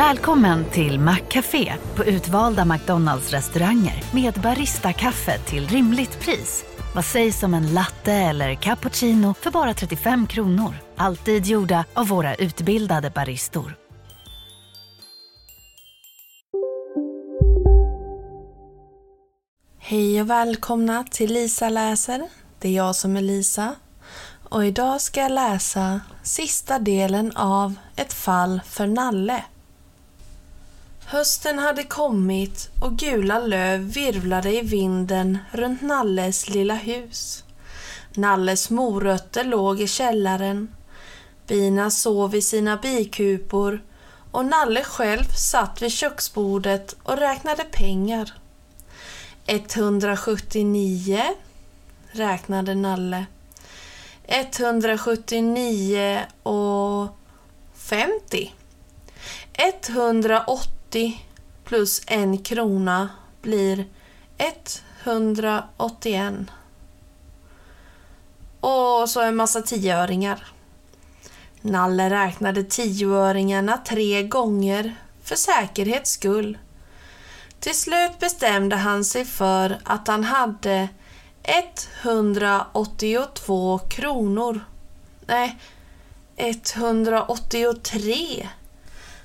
Välkommen till Maccafé på utvalda McDonalds restauranger med Baristakaffe till rimligt pris. Vad sägs om en latte eller cappuccino för bara 35 kronor? Alltid gjorda av våra utbildade baristor. Hej och välkomna till Lisa läser. Det är jag som är Lisa. Och idag ska jag läsa sista delen av Ett fall för Nalle. Hösten hade kommit och gula löv virvlade i vinden runt Nalles lilla hus. Nalles morötter låg i källaren. Bina sov i sina bikupor och Nalle själv satt vid köksbordet och räknade pengar. 179 räknade Nalle. 179 och 50. 180 plus en krona blir 181. Och så en massa tioöringar. Nalle räknade tioöringarna tre gånger för säkerhets skull. Till slut bestämde han sig för att han hade 182 kronor. Nej, 183.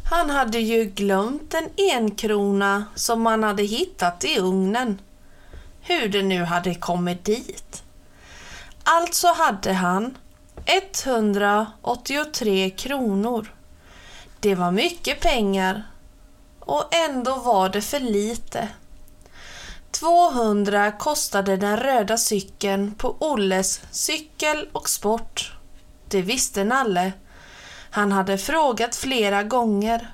Han hade ju glömt en enkrona som han hade hittat i ugnen. Hur det nu hade kommit dit. Alltså hade han 183 kronor. Det var mycket pengar och ändå var det för lite. 200 kostade den röda cykeln på Olles cykel och sport. Det visste Nalle. Han hade frågat flera gånger.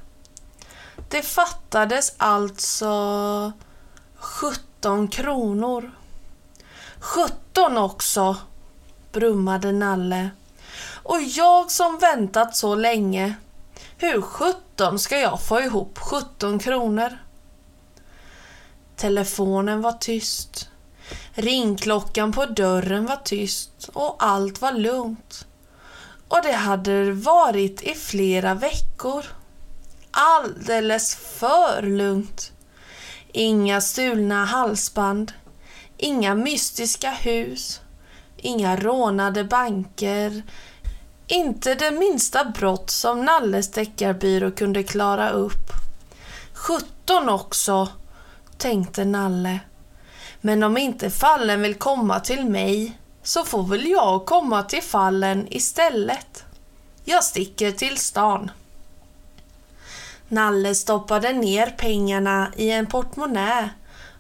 Det fattades alltså 17 kronor. 17 också, brummade Nalle. Och jag som väntat så länge. Hur 17 ska jag få ihop 17 kronor? Telefonen var tyst. Ringklockan på dörren var tyst och allt var lugnt. Och det hade varit i flera veckor. Alldeles för lugnt. Inga stulna halsband. Inga mystiska hus. Inga rånade banker. Inte det minsta brott som Nalles deckarbyrå kunde klara upp. 17 också, tänkte Nalle. Men om inte fallen vill komma till mig så får väl jag komma till fallen istället. Jag sticker till stan. Nalle stoppade ner pengarna i en portmonnä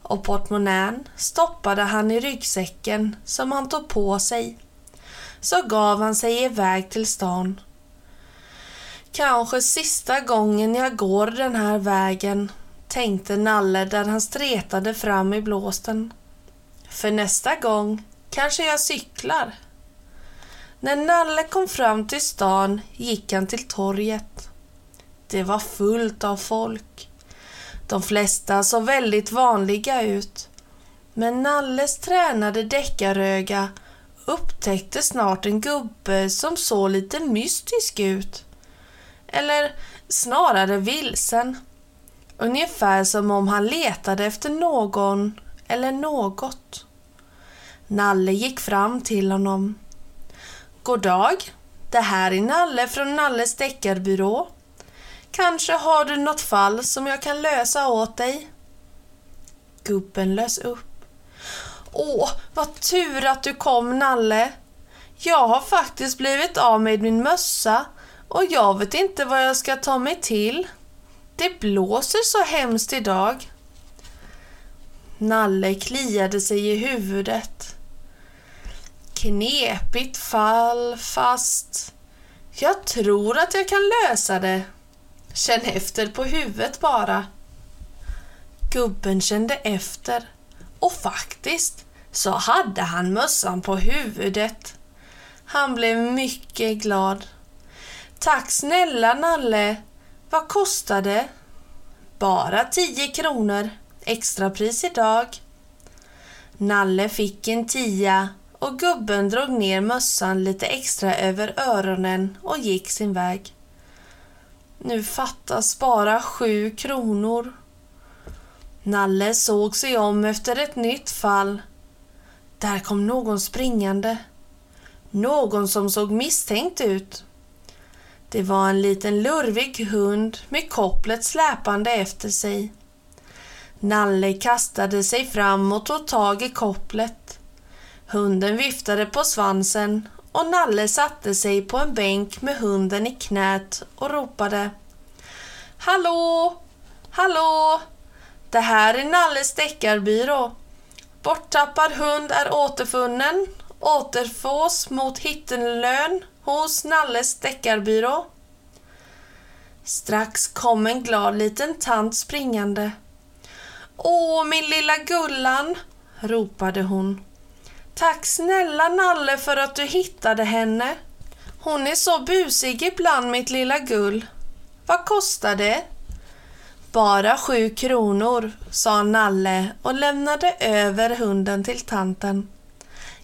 och portmonnän stoppade han i ryggsäcken som han tog på sig. Så gav han sig iväg till stan. Kanske sista gången jag går den här vägen, tänkte Nalle där han stretade fram i blåsten. För nästa gång kanske jag cyklar. När Nalle kom fram till stan gick han till torget. Det var fullt av folk. De flesta såg väldigt vanliga ut. Men Nalles tränade deckaröga upptäckte snart en gubbe som såg lite mystisk ut. Eller snarare vilsen. Ungefär som om han letade efter någon eller något. Nalle gick fram till honom. God dag. Det här är Nalle från Nalles deckarbyrå. Kanske har du något fall som jag kan lösa åt dig? Gubben lös upp. Åh, vad tur att du kom Nalle. Jag har faktiskt blivit av med min mössa och jag vet inte vad jag ska ta mig till. Det blåser så hemskt idag. Nalle kliade sig i huvudet. Knepigt fall, fast jag tror att jag kan lösa det. Känn efter på huvudet bara. Gubben kände efter och faktiskt så hade han mössan på huvudet. Han blev mycket glad. Tack snälla Nalle. Vad kostar det? Bara 10 kronor. Extrapris idag. Nalle fick en tia och gubben drog ner mössan lite extra över öronen och gick sin väg. Nu fattas bara sju kronor. Nalle såg sig om efter ett nytt fall. Där kom någon springande. Någon som såg misstänkt ut. Det var en liten lurvig hund med kopplet släpande efter sig. Nalle kastade sig fram och tog tag i kopplet. Hunden viftade på svansen och Nalle satte sig på en bänk med hunden i knät och ropade Hallå! Hallå! Det här är Nalles deckarbyrå. Borttappad hund är återfunnen. Återfås mot hittenlön hos Nalles deckarbyrå. Strax kom en glad liten tant springande. Åh, min lilla Gullan, ropade hon. Tack snälla Nalle för att du hittade henne. Hon är så busig ibland, mitt lilla gull. Vad kostar det? Bara sju kronor, sa Nalle och lämnade över hunden till tanten.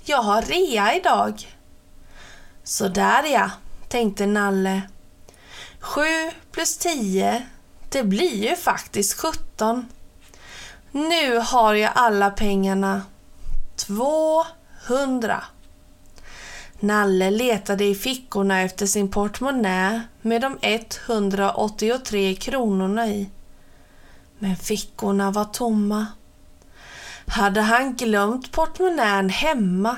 Jag har rea idag. Så där ja, tänkte Nalle. Sju plus tio, det blir ju faktiskt sjutton. Nu har jag alla pengarna. Två hundra. Nalle letade i fickorna efter sin portmonnä med de 183 kronorna i. Men fickorna var tomma. Hade han glömt portmonnän hemma?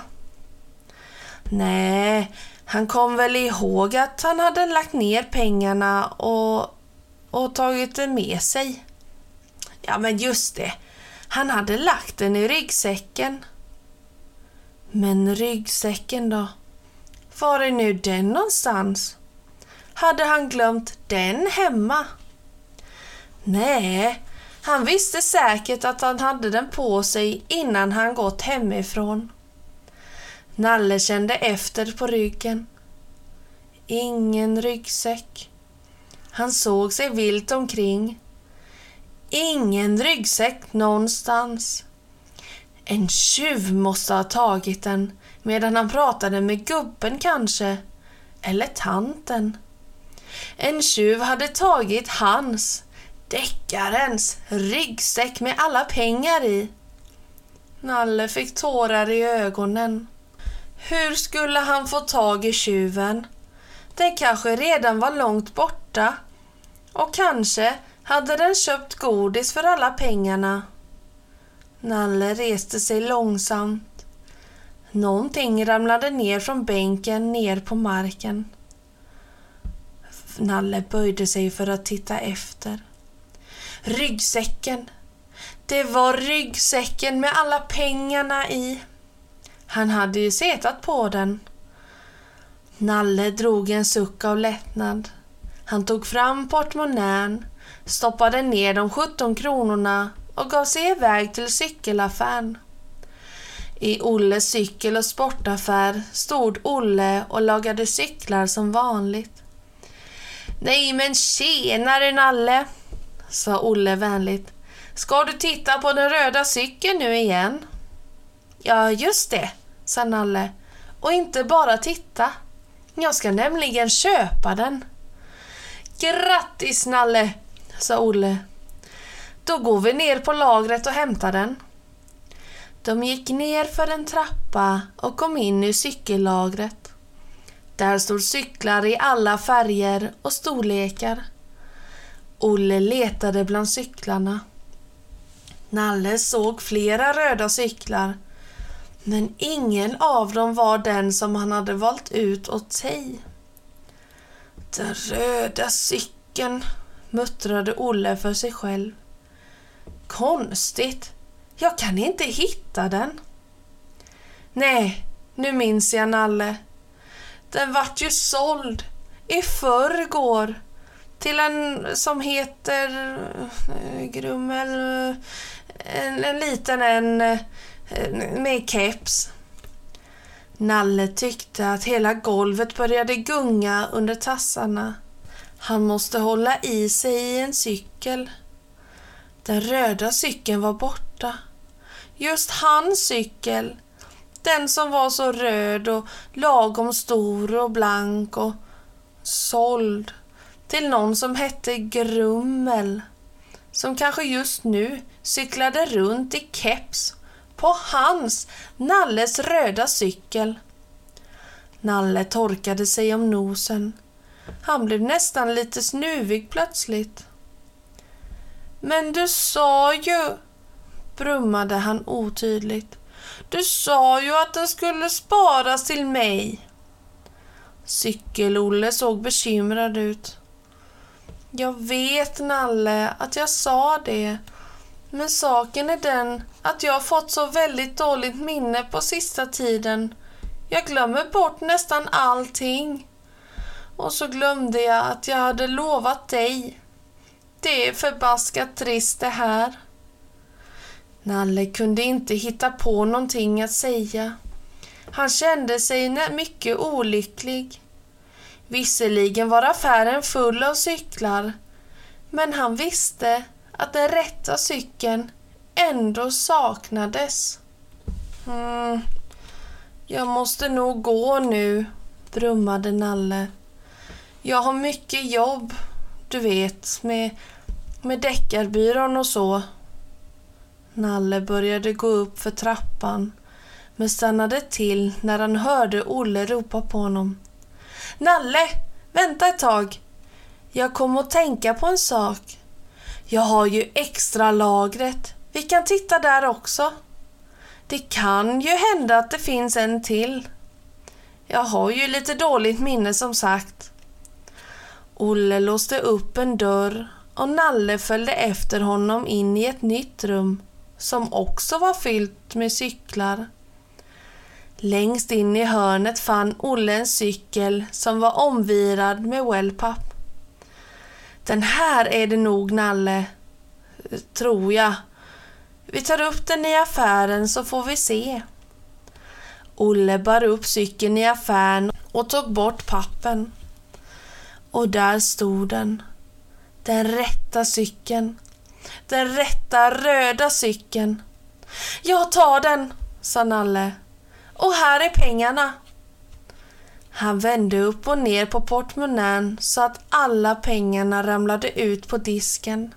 Nej, han kom väl ihåg att han hade lagt ner pengarna och, och tagit det med sig. Ja, men just det. Han hade lagt den i ryggsäcken. Men ryggsäcken då? Var är nu den någonstans? Hade han glömt den hemma? Nej, han visste säkert att han hade den på sig innan han gått hemifrån. Nalle kände efter på ryggen. Ingen ryggsäck. Han såg sig vilt omkring. Ingen ryggsäck någonstans. En tjuv måste ha tagit den medan han pratade med gubben kanske. Eller tanten. En tjuv hade tagit hans, deckarens, ryggsäck med alla pengar i. Nalle fick tårar i ögonen. Hur skulle han få tag i tjuven? Den kanske redan var långt borta. Och kanske hade den köpt godis för alla pengarna. Nalle reste sig långsamt. Någonting ramlade ner från bänken ner på marken. Nalle böjde sig för att titta efter. Ryggsäcken. Det var ryggsäcken med alla pengarna i. Han hade ju setat på den. Nalle drog en suck av lättnad. Han tog fram portmonnän, stoppade ner de 17 kronorna och gav sig iväg till cykelaffären. I Olles cykel och sportaffär stod Olle och lagade cyklar som vanligt. Nej men tjenare Nalle, sa Olle vänligt. Ska du titta på den röda cykeln nu igen? Ja, just det, sa Nalle. Och inte bara titta. Jag ska nämligen köpa den. Grattis Nalle, sa Olle. Då går vi ner på lagret och hämtar den. De gick ner för en trappa och kom in i cykellagret. Där stod cyklar i alla färger och storlekar. Olle letade bland cyklarna. Nalle såg flera röda cyklar men ingen av dem var den som han hade valt ut åt sig. Den röda cykeln, muttrade Olle för sig själv. Konstigt, jag kan inte hitta den. Nej, nu minns jag Nalle. Den vart ju såld i förrgår till en som heter eh, Grummel, en, en liten en eh, med keps. Nalle tyckte att hela golvet började gunga under tassarna. Han måste hålla i sig i en cykel. Den röda cykeln var borta. Just hans cykel. Den som var så röd och lagom stor och blank och såld. till någon som hette Grummel som kanske just nu cyklade runt i keps på hans, Nalles röda cykel. Nalle torkade sig om nosen. Han blev nästan lite snuvig plötsligt. Men du sa ju, brummade han otydligt. Du sa ju att den skulle sparas till mig. Cykel-Olle såg bekymrad ut. Jag vet, Nalle, att jag sa det. Men saken är den att jag har fått så väldigt dåligt minne på sista tiden. Jag glömmer bort nästan allting. Och så glömde jag att jag hade lovat dig. Det är förbaskat trist det här. Nalle kunde inte hitta på någonting att säga. Han kände sig mycket olycklig. Visserligen var affären full av cyklar, men han visste att den rätta cykeln ändå saknades. Mm, jag måste nog gå nu, brummade Nalle. Jag har mycket jobb, du vet, med, med Deckarbyrån och så. Nalle började gå upp för trappan men stannade till när han hörde Olle ropa på honom. Nalle, vänta ett tag. Jag kom att tänka på en sak. Jag har ju extra lagret. Vi kan titta där också. Det kan ju hända att det finns en till. Jag har ju lite dåligt minne som sagt. Olle låste upp en dörr och Nalle följde efter honom in i ett nytt rum som också var fyllt med cyklar. Längst in i hörnet fann Olle en cykel som var omvirad med wellpapp. Den här är det nog, Nalle. Tror jag. Vi tar upp den i affären så får vi se. Olle bar upp cykeln i affären och tog bort pappen. Och där stod den. Den rätta cykeln. Den rätta röda cykeln. Jag tar den, sa Nalle. Och här är pengarna. Han vände upp och ner på portmonnän så att alla pengarna ramlade ut på disken.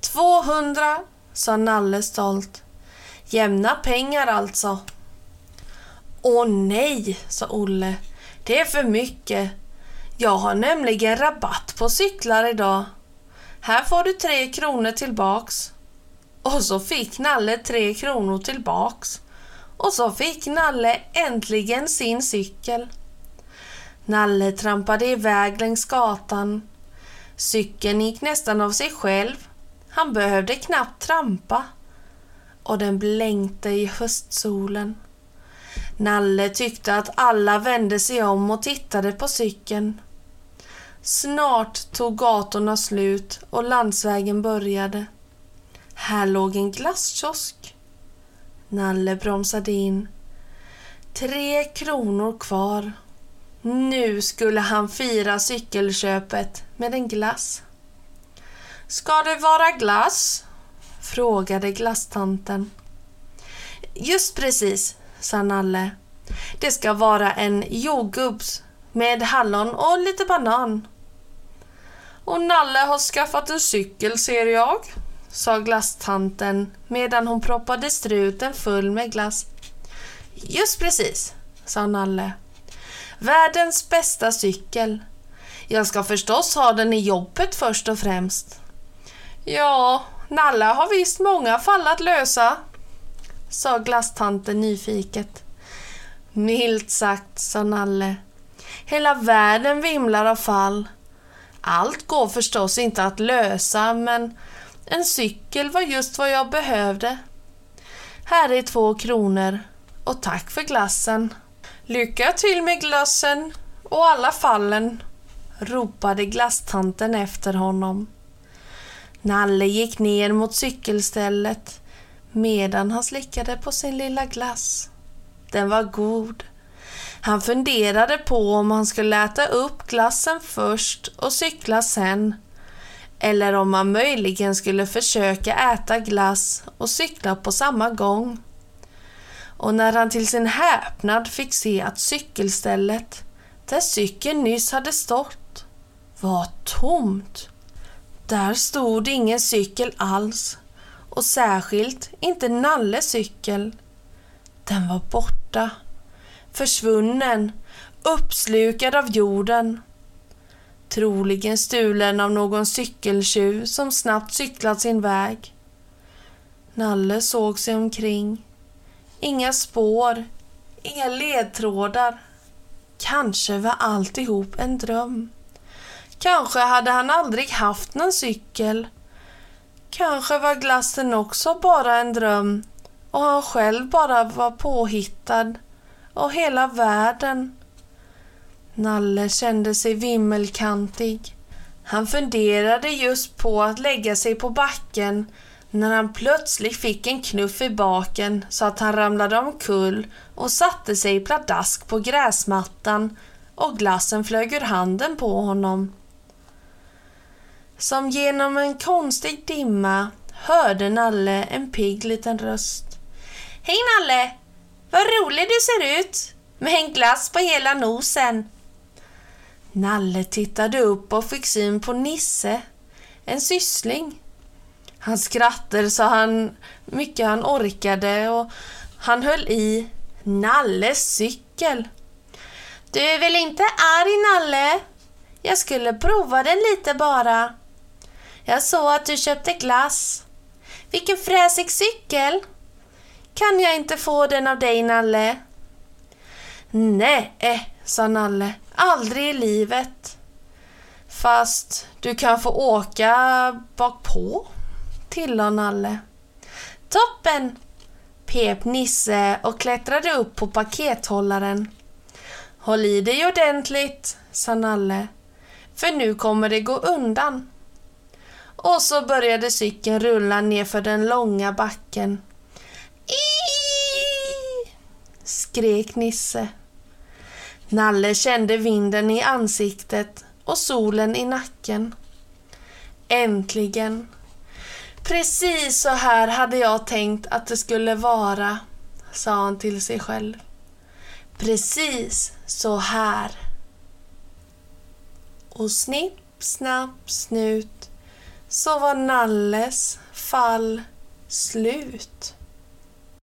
200, sa Nalle stolt. Jämna pengar alltså. Åh nej, sa Olle. Det är för mycket. Jag har nämligen rabatt på cyklar idag. Här får du tre kronor tillbaks. Och så fick Nalle tre kronor tillbaks. Och så fick Nalle äntligen sin cykel. Nalle trampade iväg längs gatan. Cykeln gick nästan av sig själv. Han behövde knappt trampa. Och den blänkte i höstsolen. Nalle tyckte att alla vände sig om och tittade på cykeln. Snart tog gatorna slut och landsvägen började. Här låg en glasskiosk. Nalle bromsade in. Tre kronor kvar. Nu skulle han fira cykelköpet med en glass. Ska det vara glass? frågade glasstanten. Just precis, sa Nalle. Det ska vara en jordgubbs med hallon och lite banan. Och Nalle har skaffat en cykel ser jag, sa glasstanten medan hon proppade struten full med glass. Just precis, sa Nalle. Världens bästa cykel. Jag ska förstås ha den i jobbet först och främst. Ja, Nalle har visst många fall att lösa, sa glasstanten nyfiket. Milt sagt, sa Nalle. Hela världen vimlar av fall. Allt går förstås inte att lösa, men en cykel var just vad jag behövde. Här är två kronor och tack för glassen. Lycka till med glassen och alla fallen, ropade glasstanten efter honom. Nalle gick ner mot cykelstället medan han slickade på sin lilla glass. Den var god. Han funderade på om han skulle äta upp glassen först och cykla sen. Eller om han möjligen skulle försöka äta glass och cykla på samma gång. Och när han till sin häpnad fick se att cykelstället, där cykeln nyss hade stått, var tomt. Där stod ingen cykel alls och särskilt inte Nalles cykel. Den var borta, försvunnen, uppslukad av jorden. Troligen stulen av någon cykeltjuv som snabbt cyklat sin väg. Nalle såg sig omkring. Inga spår, inga ledtrådar. Kanske var alltihop en dröm. Kanske hade han aldrig haft någon cykel. Kanske var glassen också bara en dröm och han själv bara var påhittad och hela världen. Nalle kände sig vimmelkantig. Han funderade just på att lägga sig på backen när han plötsligt fick en knuff i baken så att han ramlade omkull och satte sig pladask på gräsmattan och glassen flög ur handen på honom. Som genom en konstig dimma hörde Nalle en pigg liten röst. Hej Nalle! Vad rolig du ser ut! Med en glass på hela nosen. Nalle tittade upp och fick syn på Nisse, en syssling. Han skrattade så han mycket han orkade och han höll i Nalles cykel. Du är väl inte arg Nalle? Jag skulle prova den lite bara. Jag såg att du köpte glass. Vilken fräsig cykel! Kan jag inte få den av dig, Nalle? Nej, sa Nalle. Aldrig i livet. Fast du kan få åka bakpå, tillade Nalle. Toppen! pep Nisse och klättrade upp på pakethållaren. Håll i dig ordentligt, sa Nalle. För nu kommer det gå undan. Och så började cykeln rulla nerför den långa backen. Skrek Nisse. Nalle kände vinden i ansiktet och solen i nacken. Äntligen! Precis så här hade jag tänkt att det skulle vara, sa han till sig själv. Precis så här. Och snipp, snapp, snut så var Nalles fall slut.